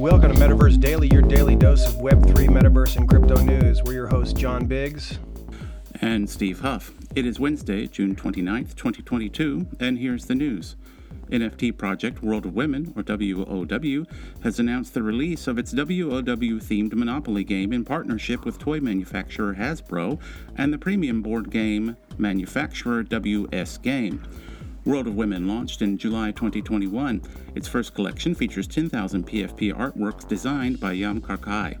Welcome to Metaverse Daily, your daily dose of Web3, Metaverse, and crypto news. We're your hosts, John Biggs. And Steve Huff. It is Wednesday, June 29th, 2022, and here's the news. NFT project World of Women, or WOW, has announced the release of its WOW themed Monopoly game in partnership with toy manufacturer Hasbro and the premium board game manufacturer WS Game. World of Women launched in July 2021. Its first collection features 10,000 PFP artworks designed by Yam Karkai.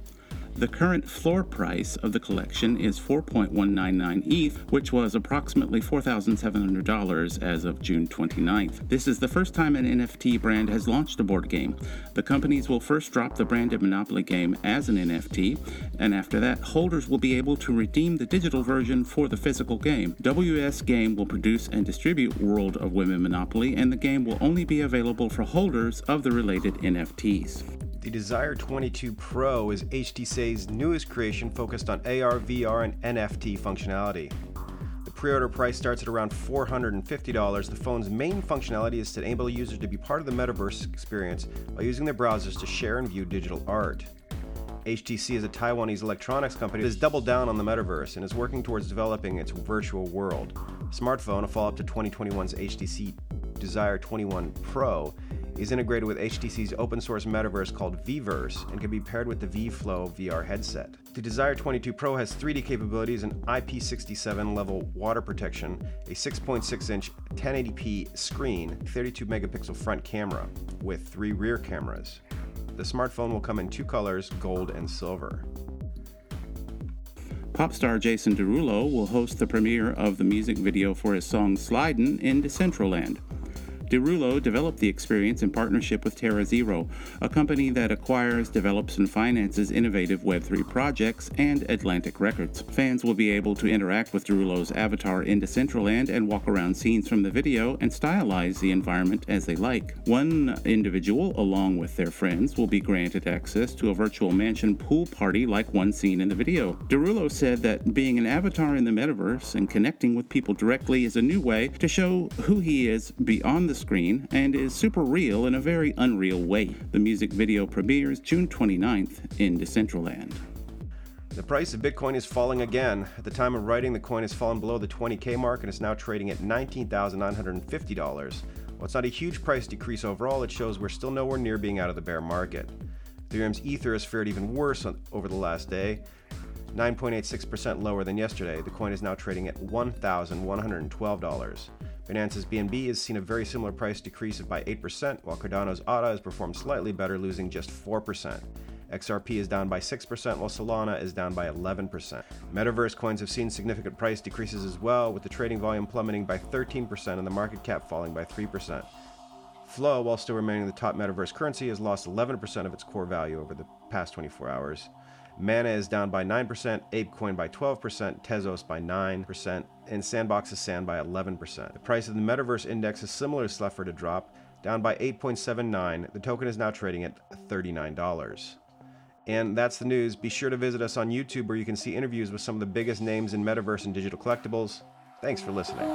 The current floor price of the collection is 4.199 ETH, which was approximately $4,700 as of June 29th. This is the first time an NFT brand has launched a board game. The companies will first drop the branded Monopoly game as an NFT, and after that, holders will be able to redeem the digital version for the physical game. WS Game will produce and distribute World of Women Monopoly, and the game will only be available for holders of the related NFTs. The Desire 22 Pro is HTC's newest creation focused on AR, VR, and NFT functionality. The pre order price starts at around $450. The phone's main functionality is to enable users to be part of the metaverse experience by using their browsers to share and view digital art. HTC is a Taiwanese electronics company that has doubled down on the metaverse and is working towards developing its virtual world. smartphone, a follow up to 2021's HTC Desire 21 Pro, is integrated with HTC's open source metaverse called Viverse and can be paired with the Vive Flow VR headset. The Desire 22 Pro has 3D capabilities and IP67 level water protection, a 6.6 inch 1080p screen, 32 megapixel front camera with three rear cameras. The smartphone will come in two colors, gold and silver. Pop star Jason Derulo will host the premiere of the music video for his song Slidin' in Decentraland. Derulo developed the experience in partnership with Terra Zero, a company that acquires, develops, and finances innovative Web3 projects, and Atlantic Records. Fans will be able to interact with Derulo's avatar in Decentraland and walk around scenes from the video and stylize the environment as they like. One individual, along with their friends, will be granted access to a virtual mansion pool party like one seen in the video. Derulo said that being an avatar in the metaverse and connecting with people directly is a new way to show who he is beyond the screen and is super real in a very unreal way. The music video premieres June 29th in Decentraland. The price of Bitcoin is falling again. At the time of writing, the coin has fallen below the 20k mark and is now trading at $19,950. While it's not a huge price decrease overall, it shows we're still nowhere near being out of the bear market. Ethereum's Ether has fared even worse on, over the last day. 9.86% lower than yesterday. The coin is now trading at $1,112. Binance's BNB has seen a very similar price decrease of by 8%, while Cardano's ADA has performed slightly better, losing just 4%. XRP is down by 6%, while Solana is down by 11%. Metaverse coins have seen significant price decreases as well, with the trading volume plummeting by 13% and the market cap falling by 3%. Flow, while still remaining the top metaverse currency, has lost 11% of its core value over the past 24 hours. Mana is down by 9%, ApeCoin by 12%, Tezos by 9%, and Sandbox's Sand by 11%. The price of the Metaverse Index is similar to Sluffer to drop, down by 8.79. The token is now trading at $39. And that's the news. Be sure to visit us on YouTube where you can see interviews with some of the biggest names in metaverse and digital collectibles. Thanks for listening.